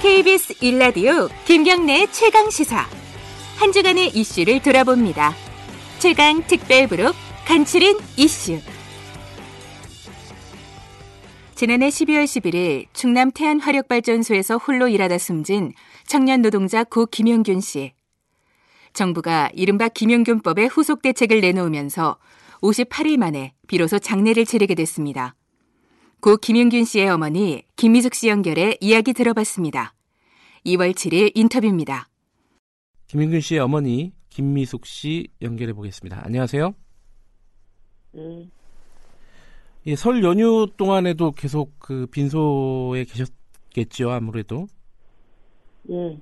KBS 일라디오 김경래 최강 시사 한 주간의 이슈를 돌아봅니다. 최강 특별부록 간추린 이슈. 지난해 12월 11일 충남 태안 화력발전소에서 홀로 일하다 숨진 청년 노동자 고 김영균 씨. 정부가 이른바 김영균법의 후속 대책을 내놓으면서 58일 만에 비로소 장례를 치르게 됐습니다. 고 김영균 씨의 어머니 김미숙 씨 연결해 이야기 들어봤습니다. 2월 7일 인터뷰입니다. 김영균 씨의 어머니 김미숙 씨 연결해 보겠습니다. 안녕하세요. 네, 예, 설 연휴 동안에도 계속 그 빈소에 계셨겠죠, 아무래도. 예,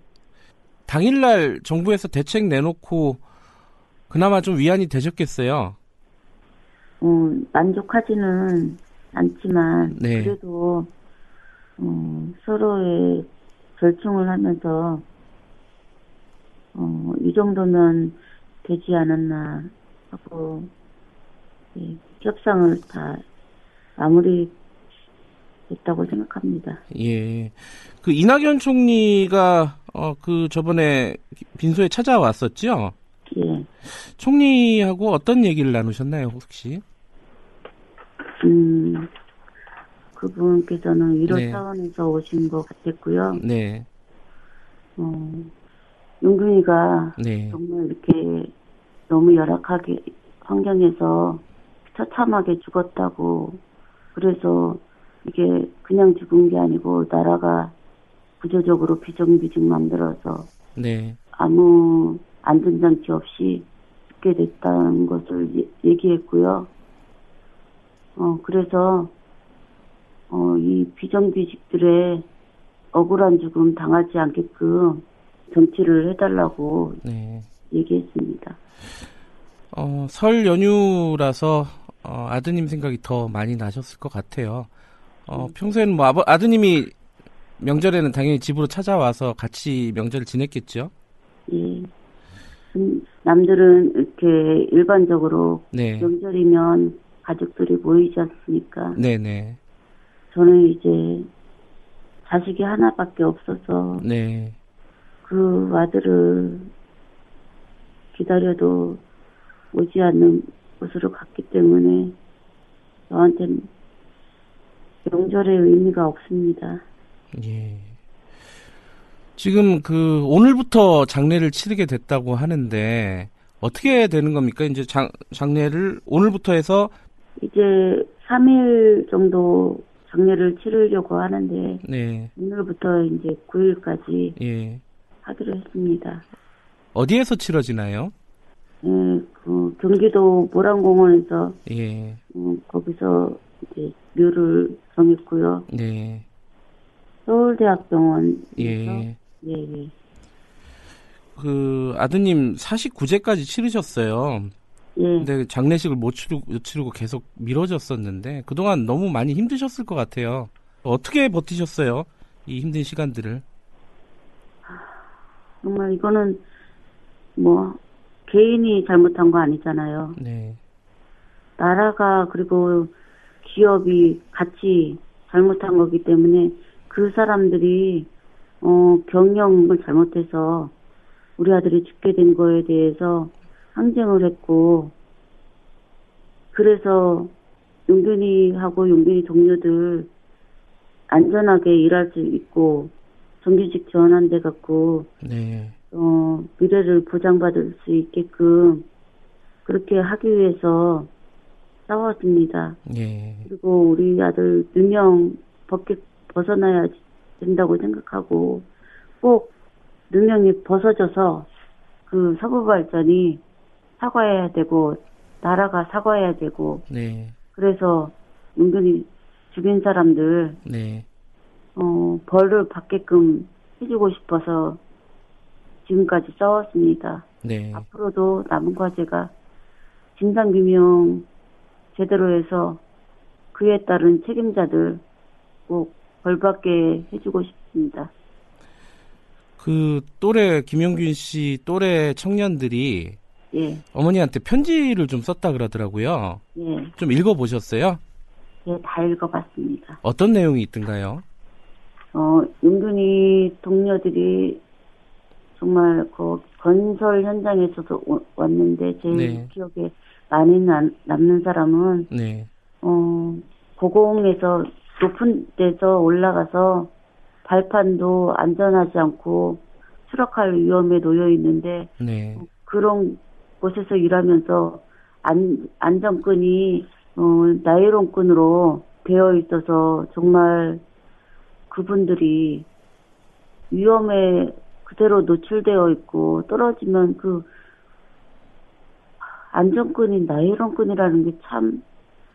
당일날 정부에서 대책 내놓고 그나마 좀 위안이 되셨겠어요. 어, 만족하지는 않지만 네. 그래도 어, 서로의 절충을 하면서 어, 이 정도면 되지 않았나 하고 예, 협상을 다 마무리 됐다고 생각합니다. 예. 그 이낙연 총리가 어 그 저번에 빈소에 찾아왔었죠. 예, 총리하고 어떤 얘기를 나누셨나요, 혹시? 음, 그분께서는 위로 네. 차원에서 오신 것 같았고요. 네. 어, 용균이가 네. 정말 이렇게 너무 열악하게 환경에서 처참하게 죽었다고 그래서 이게 그냥 죽은 게 아니고 나라가 구조적으로 비정비직 만들어서 네. 아무 안전장치 없이 죽게 됐다는 것을 예- 얘기했고요. 어 그래서 어 이 비정비직들의 억울한 죽음 당하지 않게끔 정치를 해달라고 네. 얘기했습니다. 어, 설 연휴라서 어, 아드님 생각이 더 많이 나셨을 것 같아요. 어, 평소에는 뭐 아버, 아드님이 명절에는 당연히 집으로 찾아와서 같이 명절을 지냈겠죠. 예. 음, 남들은 이렇게 일반적으로 네. 명절이면 가족들이 모이지 않습니까? 네, 네. 저는 이제 자식이 하나밖에 없어서 네. 그 아들을 기다려도 오지 않는 곳으로 갔기 때문에 저한테는 명절의 의미가 없습니다. 예. 지금 그 오늘부터 장례를 치르게 됐다고 하는데 어떻게 되는 겁니까? 이제 장, 장례를 오늘부터 해서 이제 3일 정도 장례를 치르려고 하는데 네. 오늘부터 이제 9일까지 예. 하기로 했습니다. 어디에서 치러지나요? 예, 그 경기도 모란공원에서 예. 음, 거기서 이제 묘를 정했고요. 네. 서울대학병원에서 예. 예, 예. 그 아드님 49제까지 치르셨어요. 예. 근데 장례식을 못 치르고, 못 치르고 계속 미뤄졌었는데 그동안 너무 많이 힘드셨을 것 같아요. 어떻게 버티셨어요? 이 힘든 시간들을. 정말 이거는 뭐 개인이 잘못한 거 아니잖아요. 네. 나라가 그리고 기업이 같이 잘못한 거기 때문에 그 사람들이 어 경영을 잘못해서 우리 아들이 죽게 된 거에 대해서 항쟁을 했고 그래서 용균이하고 용균이 동료들 안전하게 일할 수 있고 정규직 지원한 데 갖고 네. 어, 미래를 보장받을 수 있게끔 그렇게 하기 위해서 싸웠습니다. 예. 그리고 우리 아들 누명 벗게 벗어나야 된다고 생각하고 꼭 누명이 벗어져서 그 서부 발전이 사과해야 되고 나라가 사과해야 되고 네. 그래서 은근히 죽인 사람들 네. 어, 벌을 받게끔 해주고 싶어서 지금까지 싸웠습니다. 네. 앞으로도 남은 과제가 진상규명 제대로 해서 그에 따른 책임자들 꼭 벌받게 해주고 싶습니다. 그 또래 김영균 씨 또래 청년들이 예, 어머니한테 편지를 좀 썼다 그러더라고요. 예, 좀 읽어 보셨어요? 예, 다 읽어봤습니다. 어떤 내용이 있던가요? 어, 은근히 동료들이 정말 그 건설 현장에서도 오- 왔는데 제 네. 기억에 많이 남, 남는 사람은 네. 어, 고공에서 높은 데서 올라가서 발판도 안전하지 않고 추락할 위험에 놓여 있는데 네. 그런 곳에서 일하면서 안, 안전끈이 어, 나이론끈으로 되어 있어서 정말 그분들이 위험에 그대로 노출되어 있고 떨어지면 그 안전끈이 나이론끈이라는 게 참그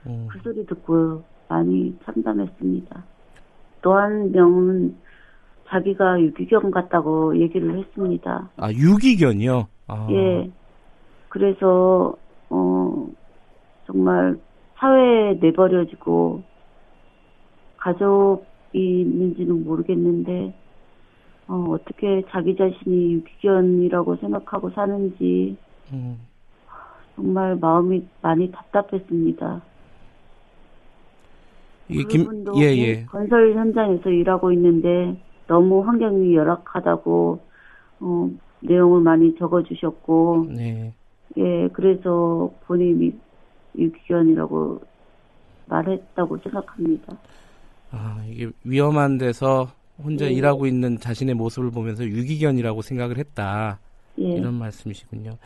음, 소리 듣고 많이 참담했습니다. 또 한 명은 자기가 유기견 같다고 얘기를 했습니다. 아, 유기견이요? 아, 예. 그래서, 어, 정말 사회에 내버려지고, 가족이 있는지는 모르겠는데, 어, 어떻게 자기 자신이 유기견이라고 생각하고 사는지, 음, 정말 마음이 많이 답답했습니다. 이게 김, 그분도 예, 예. 건설 현장에서 일하고 있는데, 너무 환경이 열악하다고, 어, 내용을 많이 적어주셨고, 네. 예, 그래서 본인이 유기견이라고 말했다고 생각합니다. 아, 이게 위험한 데서 혼자 예. 일하고 있는 자신의 모습을 보면서 유기견이라고 생각을 했다. 예, 이런 말씀이시군요.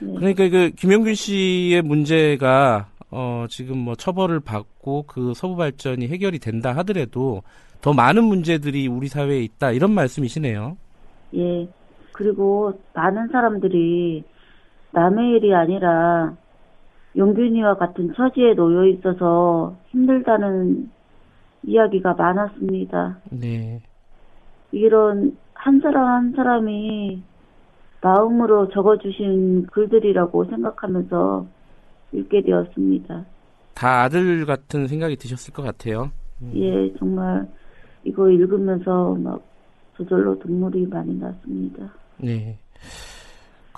네. 그러니까 그 김영균 씨의 문제가 어 지금 뭐 처벌을 받고 그 서부 발전이 해결이 된다 하더라도 더 많은 문제들이 우리 사회에 있다 이런 말씀이시네요. 예. 그리고 많은 사람들이 남의 일이 아니라 용균이와 같은 처지에 놓여 있어서 힘들다는 이야기가 많았습니다. 네. 이런 한 사람 한 사람이 마음으로 적어주신 글들이라고 생각하면서 읽게 되었습니다. 다 아들 같은 생각이 드셨을 것 같아요. 예, 정말 이거 읽으면서 막 저절로 눈물이 많이 났습니다. 네.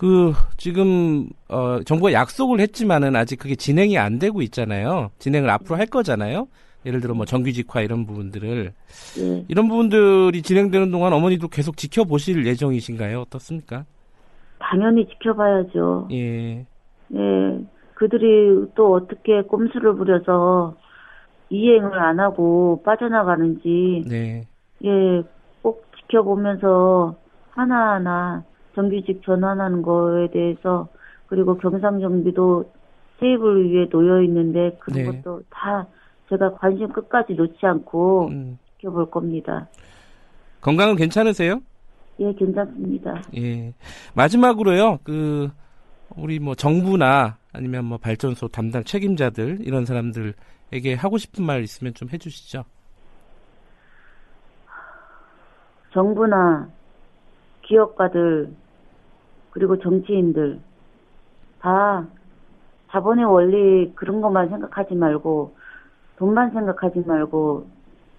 그 지금 어 정부가 약속을 했지만은 아직 그게 진행이 안 되고 있잖아요. 진행을 앞으로 할 거잖아요. 예를 들어 뭐 정규직화 이런 부분들을 예, 이런 부분들이 진행되는 동안 어머니도 계속 지켜보실 예정이신가요? 어떻습니까? 당연히 지켜봐야죠. 예. 예, 그들이 또 어떻게 꼼수를 부려서 이행을 안 하고 빠져나가는지, 네. 예, 꼭 지켜보면서 하나하나 정규직 전환하는 거에 대해서, 그리고 경상정비도 세입을 위해 놓여 있는데, 그런 네. 것도 다 제가 관심 끝까지 놓지 않고 음, 지켜볼 겁니다. 건강은 괜찮으세요? 예, 괜찮습니다. 예. 마지막으로요. 그 우리 뭐 정부나 아니면 뭐 발전소 담당 책임자들 이런 사람들에게 하고 싶은 말 있으면 좀 해주시죠. 정부나 기업가들 그리고 정치인들 다 자본의 원리 그런 것만 생각하지 말고 돈만 생각하지 말고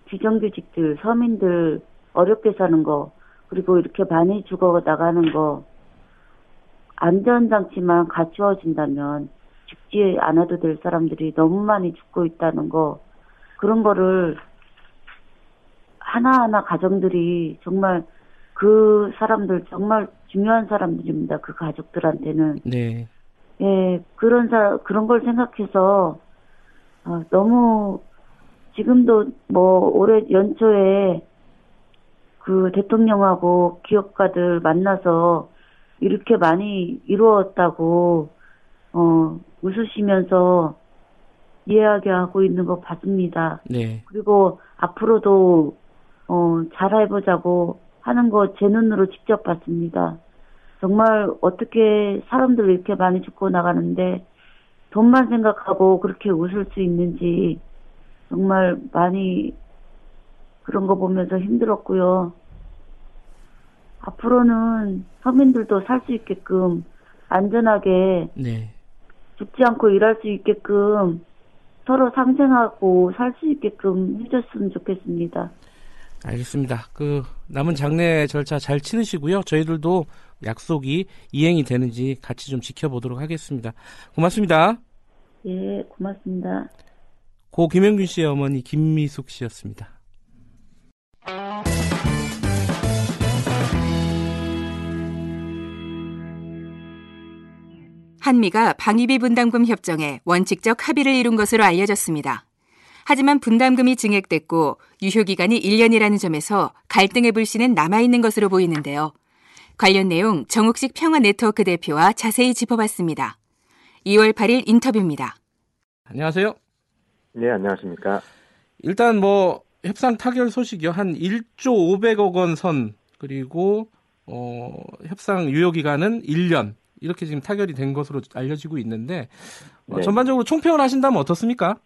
비정규직들 서민들 어렵게 사는 거 그리고 이렇게 많이 죽어 나가는 거 안전장치만 갖추어진다면 죽지 않아도 될 사람들이 너무 많이 죽고 있다는 거 그런 거를 하나하나 가정들이 정말 그 사람들 정말 중요한 사람들입니다. 그 가족들한테는 네. 예 그런 사 그런 걸 생각해서 아, 너무 지금도 뭐 올해 연초에 그 대통령하고 기업가들 만나서 이렇게 많이 이루었다고 어 웃으시면서 이야기하고 있는 거 봤습니다. 네. 그리고 앞으로도 어, 잘해보자고 하는 거 제 눈으로 직접 봤습니다. 정말 어떻게 사람들 이렇게 많이 죽고 나가는데 돈만 생각하고 그렇게 웃을 수 있는지 정말 많이 그런 거 보면서 힘들었고요. 앞으로는 서민들도 살 수 있게끔 안전하게 네. 죽지 않고 일할 수 있게끔 서로 상생하고 살 수 있게끔 해줬으면 좋겠습니다. 알겠습니다. 그 남은 장례 절차 잘 치르시고요. 저희들도 약속이 이행이 되는지 같이 좀 지켜보도록 하겠습니다. 고맙습니다. 예, 고맙습니다. 고 김영균 씨의 어머니 김미숙 씨였습니다. 한미가 방위비 분담금 협정에 원칙적 합의를 이룬 것으로 알려졌습니다. 하지만 분담금이 증액됐고 유효기간이 1년이라는 점에서 갈등의 불씨는 남아있는 것으로 보이는데요. 관련 내용 정욱식 평화 네트워크 대표와 자세히 짚어봤습니다. 2월 8일 인터뷰입니다. 안녕하세요. 네, 안녕하십니까. 일단 뭐 협상 타결 소식이요. 한 1조 500억 원 선 그리고 어, 협상 유효 기간은 1년 이렇게 지금 타결이 된 것으로 알려지고 있는데 어, 네. 전반적으로 총평을 하신다면 어떻습니까?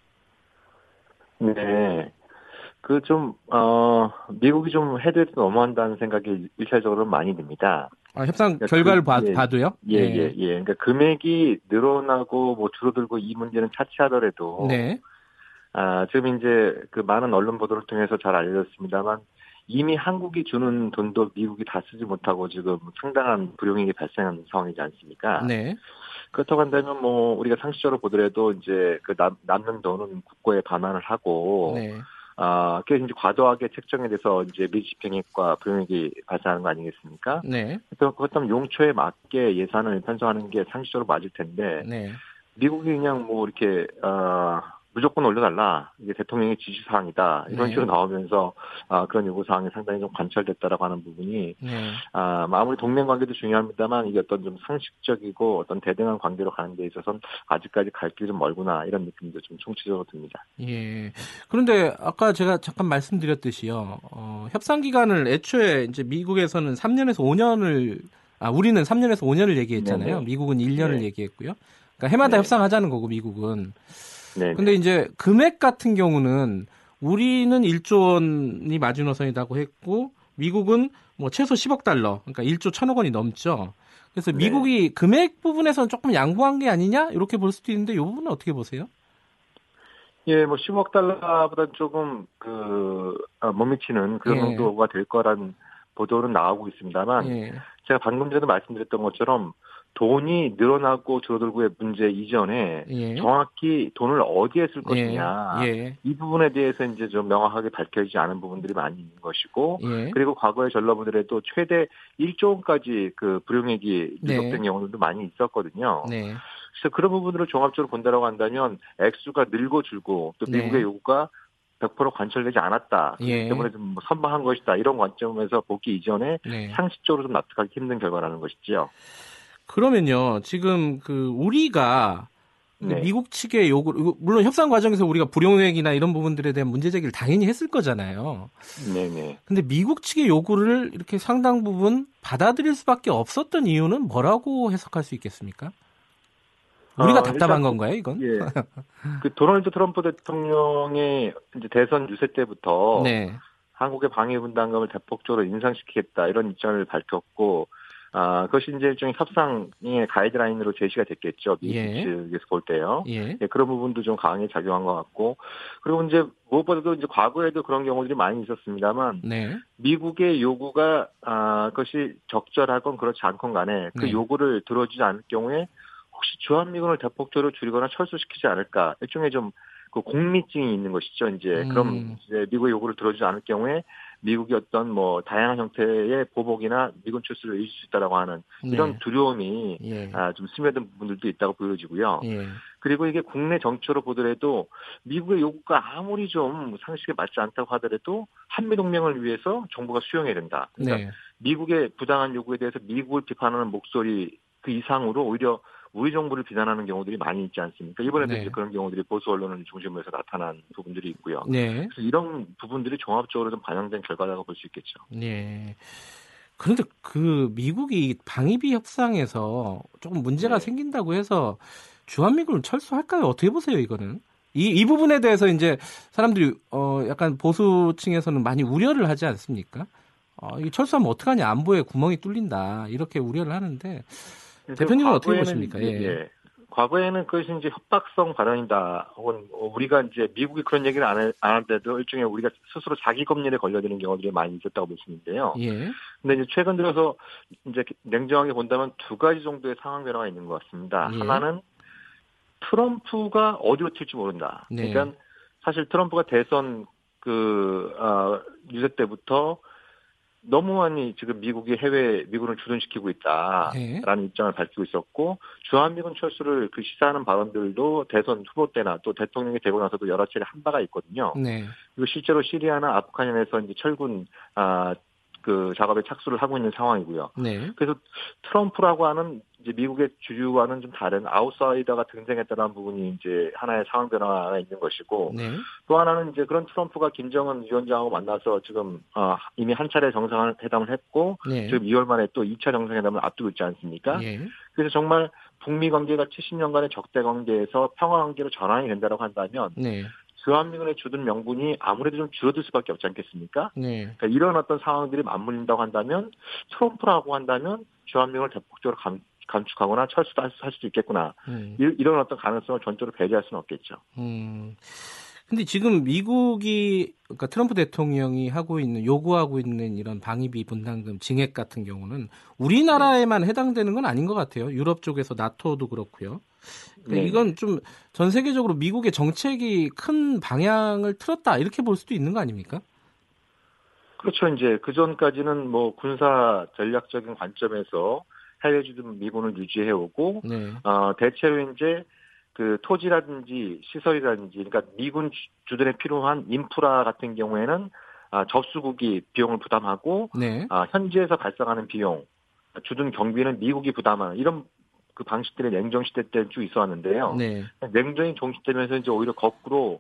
네. 그 좀, 어, 미국이 좀 헤드에도 넘어간다는 생각이 일차적으로 많이 듭니다. 아, 협상 그러니까 결과를 그- 봐, 예. 봐도요? 예, 예, 예. 그러니까 금액이 늘어나고 뭐 줄어들고 이 문제는 차치하더라도. 네. 아, 지금 이제 그 많은 언론 보도를 통해서 잘 알려졌습니다만 이미 한국이 주는 돈도 미국이 다 쓰지 못하고 지금 상당한 불용익이 발생한 상황이지 않습니까? 네. 그렇다고 한다면 뭐 우리가 상식적으로 보더라도 이제 그 남, 남는 돈은 국고에 반환을 하고 네. 아, 그게 이제 과도하게 책정에 대해서 이제 밀집행액과 불용익이 발생하는 거 아니겠습니까? 네. 그렇다면 용초에 맞게 예산을 편성하는 게 상식적으로 맞을 텐데 네. 미국이 그냥 뭐 이렇게 어 무조건 올려달라 이게 대통령의 지시 사항이다 이런 네. 식으로 나오면서 아 그런 요구 사항이 상당히 좀 관철됐다라고 하는 부분이 네. 아 아무리 동맹 관계도 중요합니다만 이게 어떤 좀 상식적이고 어떤 대등한 관계로 가는 데 있어서는 아직까지 갈 길이 좀 멀구나 이런 느낌도 좀 총체적으로 듭니다. 예. 그런데 아까 제가 잠깐 말씀드렸듯이요. 어, 협상 기간을 애초에 이제 미국에서는 3년에서 5년을 아, 우리는 3년에서 5년을 얘기했잖아요. 네네. 미국은 1년을 네. 얘기했고요. 그러니까 해마다 네. 협상하자는 거고 미국은. 네. 근데 이제 금액 같은 경우는 우리는 1조 원이 마지노선이라고 했고 미국은 뭐 최소 10억 달러, 그러니까 1조 1천억 원이 넘죠. 그래서 네. 미국이 금액 부분에서는 조금 양보한 게 아니냐 이렇게 볼 수도 있는데 이 부분은 어떻게 보세요? 예, 뭐 10억 달러보다 조금 그 아, 못 미치는 그런 예. 정도가 될 거란 보도는 나오고 있습니다만 예. 제가 방금 전에 말씀드렸던 것처럼 돈이 늘어나고 줄어들고의 문제 이전에 예. 정확히 돈을 어디에 쓸 것이냐 예. 예. 이 부분에 대해서 이제 좀 명확하게 밝혀지지 않은 부분들이 많이 있는 것이고 예. 그리고 과거에 전라보더라도 최대 1조 원까지 그 불용액이 네. 누적된 경우들도 많이 있었거든요. 네. 그래서 그런 부분들을 종합적으로 본다라고 한다면 액수가 늘고 줄고 또 네. 미국의 요구가 100% 관철되지 않았다. 예. 때문에 좀뭐 선방한 것이다. 이런 관점에서 보기 이전에 네. 상식적으로 좀 납득하기 힘든 결과라는 것이지요. 그러면요, 지금 그 우리가 그 네. 미국 측의 요구, 물론 협상 과정에서 우리가 불용액이나 이런 부분들에 대한 문제 제기를 당연히 했을 거잖아요. 네네. 근데 미국 측의 요구를 이렇게 상당 부분 받아들일 수밖에 없었던 이유는 뭐라고 해석할 수 있겠습니까? 우리가 어, 답답한 일단 건가요, 이건? 예. 그 도널드 트럼프 대통령의 이제 대선 유세 때부터 네. 한국의 방위 분담금을 대폭적으로 인상시키겠다 이런 입장을 밝혔고 아 그것이 이제 일종의 협상의 가이드라인으로 제시가 됐겠죠 미국 예. 측에서 볼 때요. 예. 예, 그런 부분도 좀 강하게 작용한 것 같고 그리고 이제 무엇보다도 이제 과거에도 그런 경우들이 많이 있었습니다만 네. 미국의 요구가 아 그것이 적절하건 그렇지 않건 간에 그 네. 요구를 들어주지 않을 경우에 혹시 주한미군을 대폭적으로 줄이거나 철수시키지 않을까 일종의 좀 그 공미증이 있는 것이죠. 이제 음. 그럼 이제 미국의 요구를 들어주지 않을 경우에 미국이 어떤 뭐 다양한 형태의 보복이나 미군 출수를 일으킬 수 있다라고 하는 이런 네. 두려움이 예. 아, 좀 스며든 부분들도 있다고 보여지고요. 예. 그리고 이게 국내 정치로 보더라도 미국의 요구가 아무리 좀 상식에 맞지 않다고 하더라도 한미 동맹을 위해서 정부가 수용해야 된다. 그러니까 네. 미국의 부당한 요구에 대해서 미국을 비판하는 목소리 그 이상으로 오히려 우리 정부를 비난하는 경우들이 많이 있지 않습니까? 이번에도 네. 이제 그런 경우들이 보수 언론을 중심으로 해서 나타난 부분들이 있고요. 네. 그래서 이런 부분들이 종합적으로 좀 반영된 결과라고 볼 수 있겠죠. 네. 그런데 그 미국이 방위비 협상에서 조금 문제가 네. 생긴다고 해서 주한미군을 철수할까요? 어떻게 보세요, 이거는? 이, 이 부분에 대해서 이제 사람들이 어 약간 보수층에서는 많이 우려를 하지 않습니까? 어, 이 철수하면 어떡하냐, 안보에 구멍이 뚫린다. 이렇게 우려를 하는데 대표님은 어떻게 보십니까? 이제, 예. 과거에는 그것이 이제 협박성 발언이다. 혹은 우리가 이제 미국이 그런 얘기를 안, 하는데도 일종의 우리가 스스로 자기 검열에 걸려드는 경우들이 많이 있었다고 있는데요. 예. 근데 이제 최근 들어서 이제 냉정하게 본다면 두 가지 정도의 상황 변화가 있는 것 같습니다. 예. 하나는 트럼프가 어디로 튈지 모른다. 네. 그러니까 사실 트럼프가 대선 그 어, 유세 때부터 너무 많이 지금 미국이 해외 미군을 주둔시키고 있다라는 네. 입장을 밝히고 있었고 주한미군 철수를 그 시사하는 발언들도 대선 후보 때나 또 대통령이 되고 나서도 여러 차례 한 바가 있거든요. 네. 그리고 실제로 시리아나 아프간에서 이제 철군 아 그 작업에 착수를 하고 있는 상황이고요. 네. 그래서 트럼프라고 하는 이제 미국의 주류와는 좀 다른 아웃사이더가 등장했다는 부분이 이제 하나의 상황 변화가 있는 것이고 네. 또 하나는 이제 그런 트럼프가 김정은 위원장하고 만나서 지금 어, 이미 한 차례 정상회담을 했고 네. 지금 2월 말에 또 2차 정상회담을 앞두고 있지 않습니까? 예. 그래서 정말 북미 관계가 70년간의 적대 관계에서 평화 관계로 전환이 된다고 한다면 네. 주한미군의 주둔 명분이 아무래도 좀 줄어들 수밖에 없지 않겠습니까? 네. 그러니까 이런 어떤 상황들이 맞물린다고 한다면 트럼프라고 한다면 주한미군을 대폭적으로 감, 감축하거나 철수도 할, 수도 있겠구나. 음. 이, 이런 어떤 가능성을 전적으로 배제할 수는 없겠죠. 음. 근데 지금 미국이 그러니까 트럼프 대통령이 하고 있는 요구하고 있는 이런 방위비 분담금 증액 같은 경우는 우리나라에만 해당되는 건 아닌 것 같아요. 유럽 쪽에서 나토도 그렇고요. 그러니까 네. 이건 좀 전 세계적으로 미국의 정책이 큰 방향을 틀었다 이렇게 볼 수도 있는 거 아닙니까? 그렇죠. 이제 그 전까지는 뭐 군사 전략적인 관점에서 해외 주둔 미군을 유지해 오고 네. 어, 대체로 이제 그 토지라든지 시설이라든지 그러니까 미군 주- 주둔에 필요한 인프라 같은 경우에는 아, 접수국이 비용을 부담하고 네. 아, 현지에서 발생하는 비용 주둔 경비는 미국이 부담하는 이런 그 방식들이 냉전 시대 때 쭉 있어왔는데요. 네. 냉전이 종식되면서 이제 오히려 거꾸로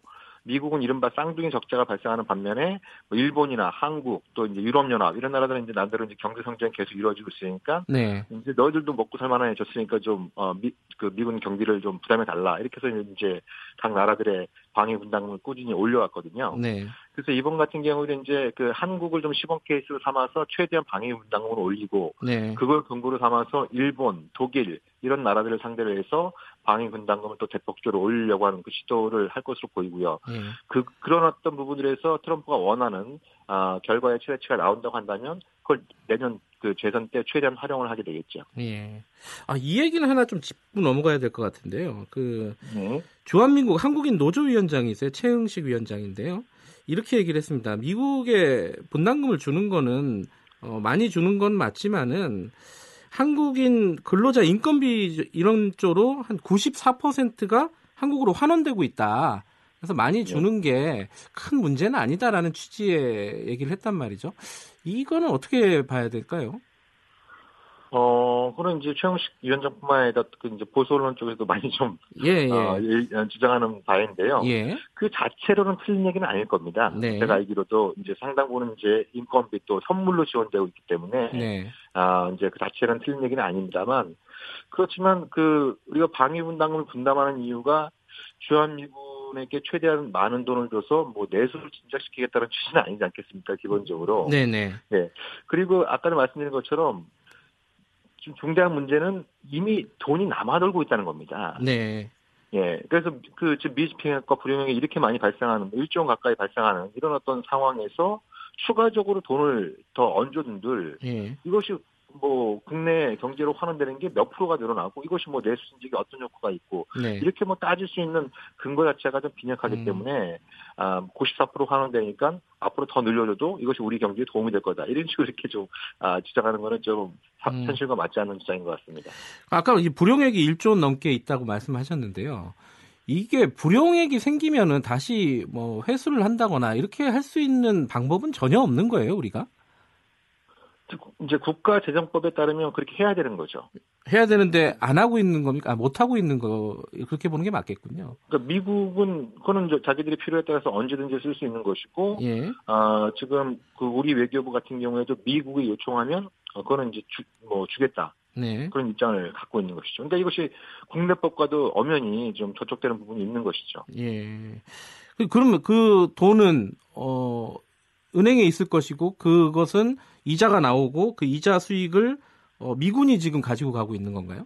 미국은 이른바 쌍둥이 적자가 발생하는 반면에 뭐 일본이나 한국 또 이제 유럽연합 이런 나라들은 이제 나름대로 이제 경제 성장이 계속 이루어지고 있으니까 네. 이제 너희들도 먹고 살만해졌으니까 좀, 어, 미, 그 미군 경비를 좀 부담해 달라. 이렇게 해서 이제 각 나라들의 방위 분담금을 꾸준히 올려왔거든요. 네. 그래서 이번 같은 경우는 이제 그 한국을 좀 시범 케이스로 삼아서 최대한 방위 분담금을 올리고 네. 그걸 근거로 삼아서 일본, 독일 이런 나라들을 상대로 해서 방위 분담금을 또 대폭적으로 올리려고 하는 그 시도를 할 것으로 보이고요. 예. 그 그런 어떤 부분들에서 트럼프가 원하는 아, 결과의 최대치가 나온다고 한다면 그걸 내년 그 재선 때 최대한 활용을 하게 되겠죠. 예. 아, 이 얘기는 하나 좀 짚고 넘어가야 될 것 같은데요. 그 네. 주한민국 한국인 노조위원장이세요. 최흥식 위원장인데요. 이렇게 얘기를 했습니다. 미국에 분담금을 주는 거는 어, 많이 주는 건 맞지만은 한국인 근로자 인건비 이런 쪽으로 한 94%가 한국으로 환원되고 있다. 그래서 많이 주는 게 큰 문제는 아니다라는 취지의 얘기를 했단 말이죠. 이거는 어떻게 봐야 될까요? 어, 그런 이제 최영식 위원장뿐만 아니라 그 이제 보수 언론 쪽에서도 많이 좀 예, 예. 어, 일- 어, 주장하는 바인데요. 예. 그 자체로는 틀린 얘기는 아닐 겁니다. 네. 제가 알기로도 이제 상당 부분 이제 인건비 또 선물로 지원되고 있기 때문에 네. 아, 이제 그 자체는 틀린 얘기는 아닙니다만, 그렇지만 그, 우리가 방위 분담금을 분담하는 이유가 주한미군에게 최대한 많은 돈을 줘서 뭐 내수를 진작시키겠다는 취지는 아니지 않겠습니까, 기본적으로. 네, 네. 그리고 아까도 말씀드린 것처럼 지금 중대한 문제는 이미 돈이 남아돌고 있다는 겁니다. 네. 예. 그래서 그 지금 미스핑과 불용액이 이렇게 많이 발생하는, 1조 원 가까이 발생하는 이런 어떤 상황에서 추가적으로 돈을 더 얹어둔들 예. 이것이 뭐 국내 경제로 환원되는 게 몇 프로가 늘어나고 이것이 뭐 내수 진작에 어떤 효과가 있고 네. 이렇게 뭐 따질 수 있는 근거 자체가 좀 빈약하기 음. 때문에 아, 94% 환원되니까 앞으로 더 늘려줘도 이것이 우리 경제에 도움이 될 거다 이런 식으로 이렇게 좀 아, 주장하는 거는 좀 사- 음. 현실과 맞지 않는 주장인 것 같습니다. 아까 이 불용액이 1조 원 넘게 있다고 말씀하셨는데요. 이게 불용액이 생기면은 다시 뭐 회수를 한다거나 이렇게 할 수 있는 방법은 전혀 없는 거예요, 우리가? 이제 국가 재정법에 따르면 그렇게 해야 되는 거죠. 해야 되는데 안 하고 있는 겁니까? 아, 못 하고 있는 거 그렇게 보는 게 맞겠군요. 그러니까 미국은 그거는 자기들이 필요에 따라서 언제든지 쓸 수 있는 것이고 예. 아, 지금 그 우리 외교부 같은 경우에도 미국이 요청하면 어, 그거는 이제 주, 뭐 주겠다 네. 그런 입장을 갖고 있는 것이죠. 그러니까 이것이 국내법과도 엄연히 좀 저촉되는 부분이 있는 것이죠. 예. 그- 그러면 그 돈은 어 은행에 있을 것이고 그것은 이자가 나오고 그 이자 수익을 어, 미군이 지금 가지고 가고 있는 건가요?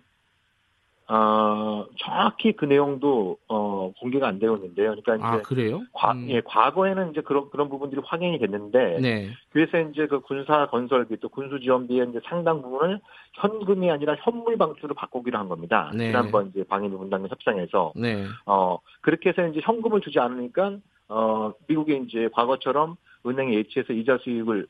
아, 정확히 그 내용도 어, 공개가 안 되고 있는데요. 그러니까 이제 아 그래요? 과, 음. 예, 과거에는 이제 그런 그런 부분들이 확인이 됐는데 네. 그래서 이제 그 군사 건설비 또 군수 지원비의 이제 상당 부분을 현금이 아니라 현물 방식으로 바꾸기로 한 겁니다. 네. 지난번 이제 방위비 분담금 협상에서 네. 어 그렇게 해서 이제 현금을 주지 않으니까 어 미국이 이제 과거처럼 은행에 예치해서 이자 수익을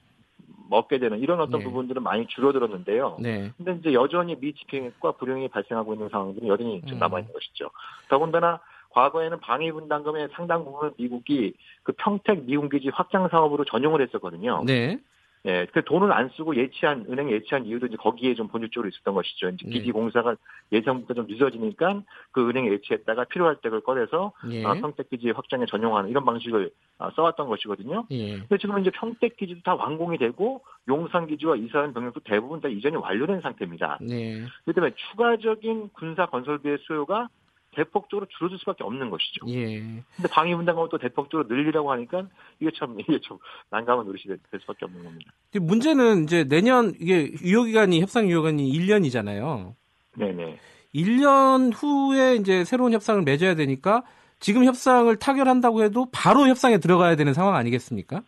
먹게 되는 이런 어떤 네. 부분들은 많이 줄어들었는데요. 네. 근데 이제 여전히 미집행과 불용이 발생하고 있는 상황들이 여전히 좀 음. 남아 있는 것이죠. 더군다나 과거에는 방위분담금의 상당 부분을 미국이 그 평택 미군기지 확장 사업으로 전용을 했었거든요. 네. 예, 그 돈을 안 쓰고 예치한 은행 예치한 이유도 이제 거기에 좀 본질적으로 있었던 것이죠. 이제 네. 기지 공사가 예상보다 좀 늦어지니까 그 은행 예치했다가 필요할 때 그걸 꺼내서 예. 아, 평택 기지 확장에 전용하는 이런 방식을 아, 써왔던 것이거든요. 예. 근데 지금 이제 평택 기지도 다 완공이 되고 용산 기지와 이사한 병력도 대부분 다 이전이 완료된 상태입니다. 네. 그렇기 때문에 추가적인 군사 건설비의 수요가 대폭적으로 줄어들 수밖에 없는 것이죠. 예. 근데 방위 분담금을 또 대폭적으로 늘리라고 하니까 이게 참 이게 좀 난감한 노릇이 될, 될 수밖에 없는 겁니다. 근데 문제는 이제 내년 이게 유효 기간이 협상 유효 기간이 1년이잖아요. 네네. 1년 후에 이제 새로운 협상을 맺어야 되니까 지금 협상을 타결한다고 해도 바로 협상에 들어가야 되는 상황 아니겠습니까?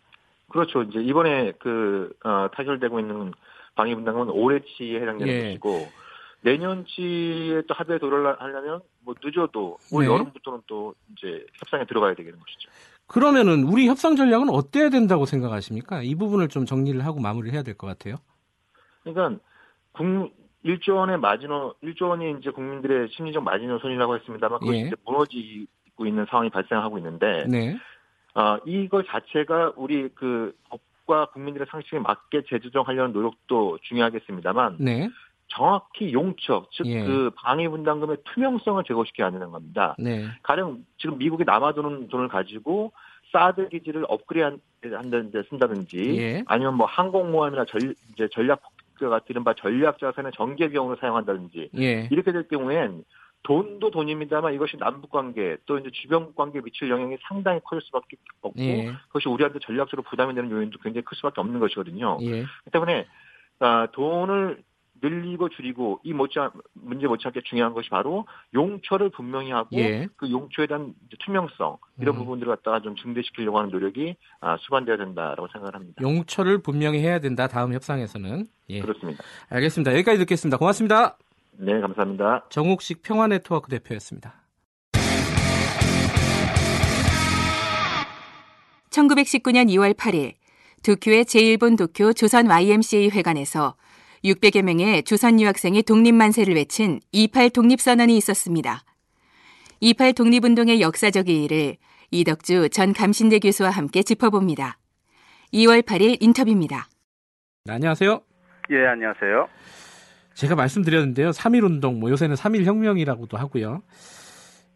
그렇죠. 이제 이번에 그 어, 타결되고 있는 방위분담금은 올해치에 해당되는 예. 것이고 내년치에 또 합의에 도달하려면 뭐 늦어도 올 네. 여름부터는 또 이제 협상에 들어가야 되는 것이죠. 그러면은 우리 협상 전략은 어때야 된다고 생각하십니까? 이 부분을 좀 정리를 하고 마무리를 해야 될 것 같아요. 그러니까 국 1조 원의 마지노 1조 원이 이제 국민들의 심리적 마지노선이라고 했습니다만 그것이 예. 이제 무너지고 있는 상황이 발생하고 있는데 네. 아 이걸 자체가 우리 그 법과 국민들의 상식에 맞게 재조정하려는 노력도 중요하겠습니다만 네. 정확히 용처 즉 예. 그 방위 분담금의 투명성을 제고시켜 야 하는 겁니다. 네. 가령 지금 미국이 남아도는 돈을 가지고 사드 기지를 업그레이드 한다는 데 쓴다든지 예. 아니면 뭐 항공모함이나 전, 이제 전략 같은 이른바 전략 자산의 전개 비용으로 사용한다든지 예. 이렇게 될 경우엔 돈도 돈입니다만 이것이 남북 관계 또 이제 주변 관계에 미칠 영향이 상당히 커질 수밖에 없고 예. 그것이 우리한테 전략적으로 부담이 되는 요인도 굉장히 클 수밖에 없는 것이거든요. 예. 그렇기 때문에 아, 돈을 늘리고 줄이고 이 못지않 문제 못지않게 중요한 것이 바로 용처를 분명히 하고 예. 그 용처에 대한 투명성 이런 음. 부분들을 갖다가 좀 증대시키려고 하는 노력이 아, 수반돼야 된다라고 생각을 합니다. 용처를 분명히 해야 된다. 다음 협상에서는. 예. 그렇습니다. 알겠습니다. 여기까지 듣겠습니다. 고맙습니다. 네, 감사합니다. 정옥식 평화네트워크 대표였습니다. 1919년 2월 8일 도쿄의 제1본 도쿄 조선 YMCA 회관에서 600여 명의 조선 유학생이 독립만세를 외친 28 독립선언이 있었습니다. 28 독립운동의 역사적 의의를 이덕주 전 감신대 교수와 함께 짚어봅니다. 2월 8일 인터뷰입니다. 네, 안녕하세요. 예, 안녕하세요. 제가 말씀드렸는데요. 3.1운동, 뭐 요새는 3.1혁명이라고도 하고요.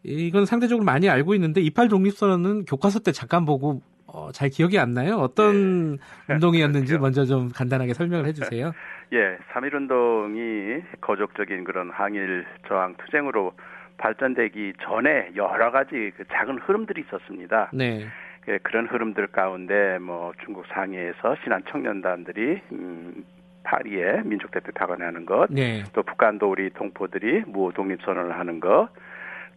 이건 상대적으로 많이 알고 있는데 28 독립선언은 교과서 때 잠깐 보고 어, 잘 기억이 안 나요. 어떤 운동이었는지 그렇죠. 먼저 좀 간단하게 설명을 해주세요. 예, 3.1 운동이 거족적인 그런 항일 저항 투쟁으로 발전되기 전에 여러 가지 그 작은 흐름들이 있었습니다. 네, 예, 그런 흐름들 가운데 뭐 중국 상해에서 신한 청년단들이 음, 파리에 민족대표 타건하는 것, 네, 또 북한도 우리 동포들이 무 독립선언을 하는 것,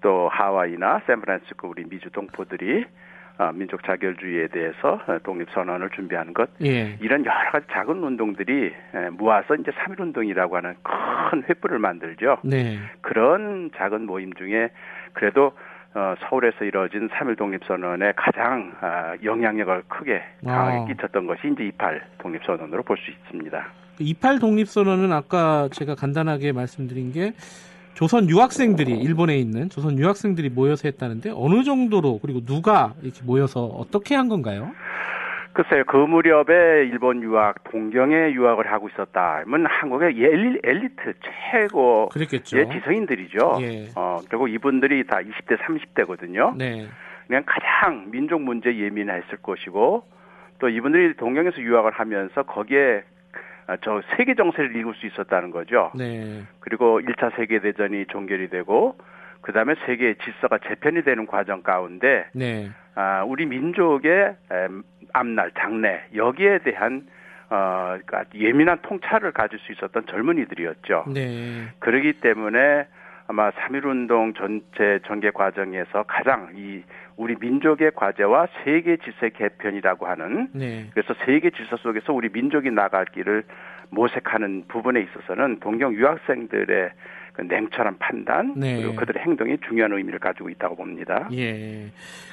또 하와이나 샌프란시스코 우리 미주 동포들이 아, 민족 자결주의에 대해서 어, 독립 선언을 준비하는 것, 예, 이런 여러 가지 작은 운동들이 에, 모아서 이제 3.1운동이라고 하는 큰 횃불을 만들죠. 네, 그런 작은 모임 중에 그래도 어, 서울에서 이루어진 3.1 독립선언에 가장 아, 영향력을 크게 강하게 아. 끼쳤던 것이 이제 28 독립선언으로 볼 수 있습니다. 28 독립선언은 아까 제가 간단하게 말씀드린 게 조선 유학생들이 일본에 있는 조선 유학생들이 모여서 했다는데 어느 정도로 그리고 누가 이렇게 모여서 어떻게 한 건가요? 글쎄요, 그 무렵에 일본 유학, 동경에 유학을 하고 있었다. 면 한국의 엘, 엘리트 최고 그랬겠죠. 의 지성인들이죠. 예. 어, 그리고 이분들이 다 20대, 30대거든요. 네, 그냥 가장 민족 문제 예민했을 것이고 또 이분들이 동경에서 유학을 하면서 거기에 아, 저 세계 정세를 읽을 수 있었다는 거죠. 네, 그리고 1차 세계 대전이 종결이 되고 그다음에 세계의 질서가 재편이 되는 과정 가운데 네, 아, 우리 민족의 em, 앞날 장래 여기에 대한 어, 그러니까 예민한 통찰을 가질 수 있었던 젊은이들이었죠. 네, 그러기 때문에 아마 3.1운동 전체 전개 과정에서 가장 이 우리 민족의 과제와 세계 질서 개편이라고 하는 네, 그래서 세계 질서 속에서 우리 민족이 나갈 길을 모색하는 부분에 있어서는 동경 유학생들의 그 냉철한 판단 네. 그리고 그들의 행동이 중요한 의미를 가지고 있다고 봅니다. 예.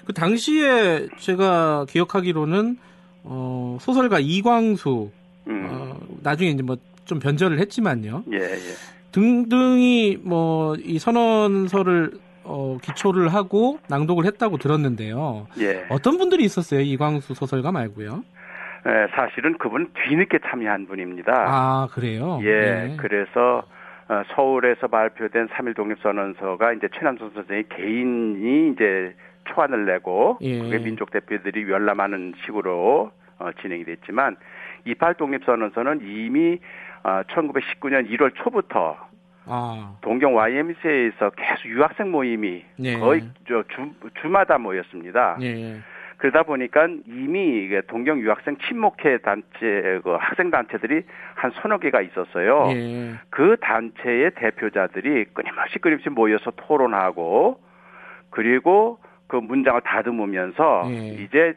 그 당시에 제가 기억하기로는 어, 소설가 이광수 음. 어, 나중에 이제 뭐 좀 변절을 했지만요. 예, 예. 등등이 뭐 이 선언서를 어, 기초를 하고 낭독을 했다고 들었는데요. 예. 어떤 분들이 있었어요? 이광수 소설가 말고요. 에, 사실은 그분 뒤늦게 참여한 분입니다. 아 그래요? 예, 네. 그래서 어, 서울에서 발표된 3.1 독립선언서가 이제 최남선 선생의 개인이 이제 초안을 내고 예. 그게 민족 대표들이 열람하는 식으로 어, 진행이 됐지만 28 독립선언서는 이미 어, 1919년 1월 초부터 아, 동경 YMCA에서 계속 유학생 모임이 예. 거의 저 주, 주마다 모였습니다. 예. 그러다 보니까 이미 동경 유학생 친목회 단체 그 학생 단체들이 한 서너 개가 있었어요. 예. 그 단체의 대표자들이 끊임없이 끊임없이 모여서 토론하고 그리고 그 문장을 다듬으면서 예. 이제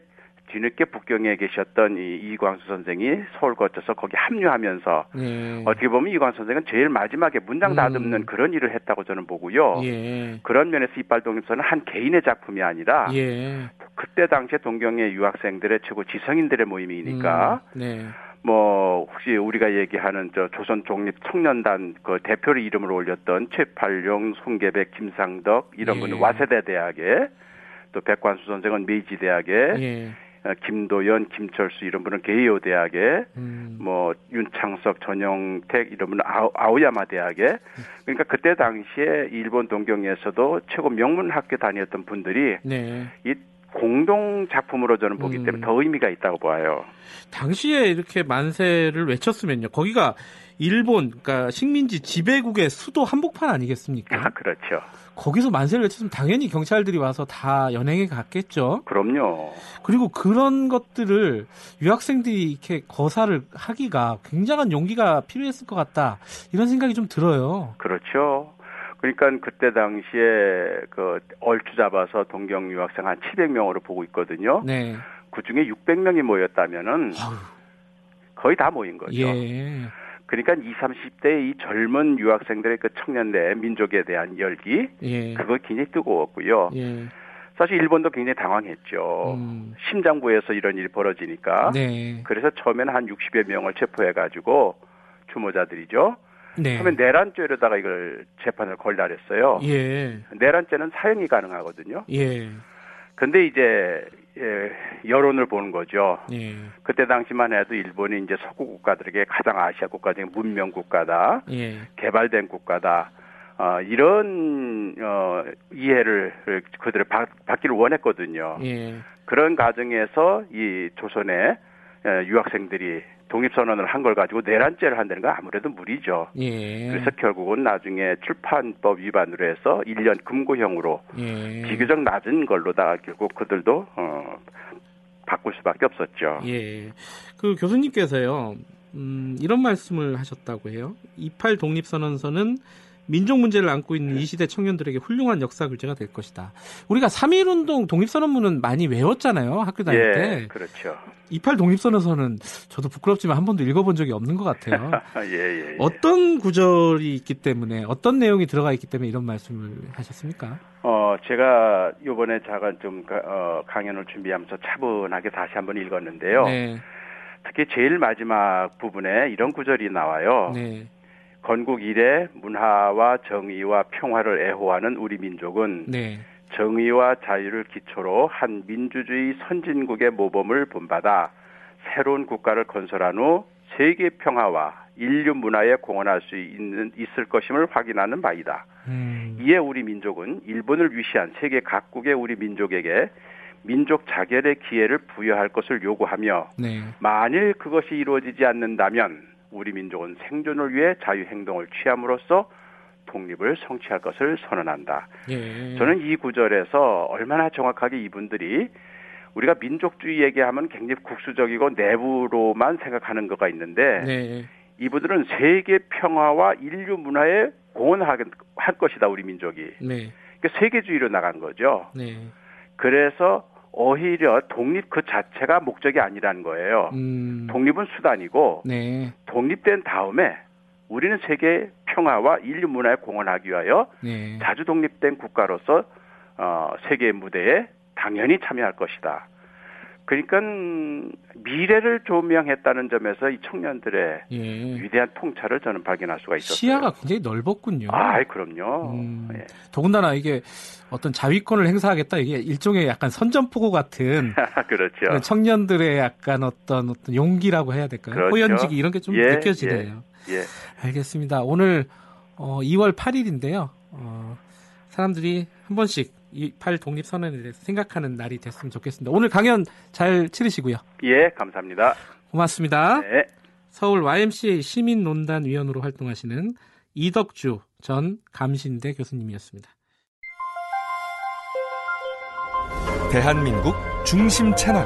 뒤늦게 북경에 계셨던 이 이광수 선생이 서울 거쳐서 거기 합류하면서 예. 어떻게 보면 이광수 선생은 제일 마지막에 문장 음. 다듬는 그런 일을 했다고 저는 보고요. 예. 그런 면에서 이빨 독립서는 한 개인의 작품이 아니라 예. 그때 당시에 동경의 유학생들의 최고 지성인들의 모임이니까 음, 네. 뭐 혹시 우리가 얘기하는 저 조선 독립 청년단 그 대표를 이름을 올렸던 최팔룡, 송계백, 김상덕 이런 예. 분은 와세대 대학에 또 백관수 선생은 메이지 대학에 예. 어, 김도연, 김철수 이런 분은 게이오 대학에 음. 뭐 윤창석, 전영택 이런 분은 아오, 아오야마 대학에 그러니까 그때 당시에 일본 동경에서도 최고 명문 학교 다녔던 분들이 네. 이 공동 작품으로 저는 보기 음. 때문에 더 의미가 있다고 봐요. 당시에 이렇게 만세를 외쳤으면요. 거기가 일본, 그러니까 식민지 지배국의 수도 한복판 아니겠습니까? 아, 그렇죠. 거기서 만세를 외쳤으면 당연히 경찰들이 와서 다 연행해 갔겠죠. 그럼요. 그리고 그런 것들을 유학생들이 이렇게 거사를 하기가 굉장한 용기가 필요했을 것 같다. 이런 생각이 좀 들어요. 그렇죠. 그러니까 그때 당시에 그 얼추 잡아서 동경 유학생 한 700명으로 보고 있거든요. 네. 그 중에 600명이 모였다면은 아유, 거의 다 모인 거죠. 예. 그러니까 20, 30대 이 젊은 유학생들의 그 청년대 민족에 대한 열기 예. 그거 굉장히 뜨거웠고요. 예. 사실 일본도 굉장히 당황했죠. 음. 심장부에서 이런 일이 벌어지니까. 네. 그래서 처음에는 한 60여 명을 체포해 가지고 추모자들이죠. 네. 처음에 내란죄로다가 이걸 재판을 걸라 그랬어요. 예. 내란죄는 사형이 가능하거든요. 예. 근데 이제 예, 여론을 보는 거죠. 예. 그때 당시만 해도 일본이 이제 서구 국가들에게 가장 아시아 국가 중에 문명 국가다, 예. 개발된 국가다, 어, 이런 어, 이해를 그들을 받, 받기를 원했거든요. 예. 그런 과정에서 이 조선의 에, 유학생들이 독립선언을 한 걸 가지고 내란죄를 한다는 건 아무래도 무리죠. 예. 그래서 결국은 나중에 출판법 위반으로 해서 1년 금고형으로 예. 비교적 낮은 걸로다가 결국 그들도 어, 바꿀 수밖에 없었죠. 예. 그 교수님께서요, 음, 이런 말씀을 하셨다고 해요. 28 독립선언서는 민족 문제를 안고 있는 이 시대 청년들에게 훌륭한 역사 글재가 될 것이다. 우리가 3.1 운동 독립선언문은 많이 외웠잖아요. 학교 다닐 예, 때. 그렇죠. 28 독립선언서는 저도 부끄럽지만 한 번도 읽어본 적이 없는 것 같아요. 예, 예, 예. 어떤 구절이 있기 때문에, 어떤 내용이 들어가 있기 때문에 이런 말씀을 하셨습니까? 어, 제가 요번에 잠깐 좀 가- 어, 강연을 준비하면서 차분하게 다시 한번 읽었는데요. 네. 특히 제일 마지막 부분에 이런 구절이 나와요. 네. 건국 이래 문화와 정의와 평화를 애호하는 우리 민족은 네. 정의와 자유를 기초로 한 민주주의 선진국의 모범을 본받아 새로운 국가를 건설한 후 세계 평화와 인류 문화에 공헌할 수 있는 있을 것임을 확인하는 바이다. 음. 이에 우리 민족은 일본을 위시한 세계 각국의 우리 민족에게 민족 자결의 기회를 부여할 것을 요구하며 네. 만일 그것이 이루어지지 않는다면 우리 민족은 생존을 위해 자유 행동을 취함으로써 독립을 성취할 것을 선언한다. 예. 저는 이 구절에서 얼마나 정확하게 이분들이 우리가 민족주의 얘기하면 굉장히 국수적이고 내부로만 생각하는 거가 있는데 네. 이분들은 세계 평화와 인류 문화에 공헌할 할 것이다 우리 민족이 네. 그러니까 세계주의로 나간 거죠. 네. 그래서 오히려 독립 그 자체가 목적이 아니라는 거예요. 음. 독립은 수단이고 네. 독립된 다음에 우리는 세계 평화와 인류 문화에 공헌하기 위하여 네. 자주 독립된 국가로서 어, 세계 무대에 당연히 참여할 것이다. 그러니까 미래를 조명했다는 점에서 이 청년들의 예. 위대한 통찰을 저는 발견할 수가 있었어요. 시야가 굉장히 넓었군요. 아, 그럼요. 음, 예. 더군다나 이게 어떤 자위권을 행사하겠다 이게 일종의 약간 선전포고 같은 그렇죠. 청년들의 약간 어떤 어떤 용기라고 해야 될까요? 그렇죠. 호연지기 이런 게좀 예, 느껴지네요. 예. 알겠습니다. 오늘 어, 2월 8일인데요. 어, 사람들이 한 번씩 이8 독립 선언에 대해서 생각하는 날이 됐으면 좋겠습니다. 오늘 강연 잘 치르시고요. 예, 감사합니다. 고맙습니다. 네. 서울 YMCA 시민논단 위원으로 활동하시는 이덕주 전 감신대 교수님이었습니다. 대한민국 중심 채널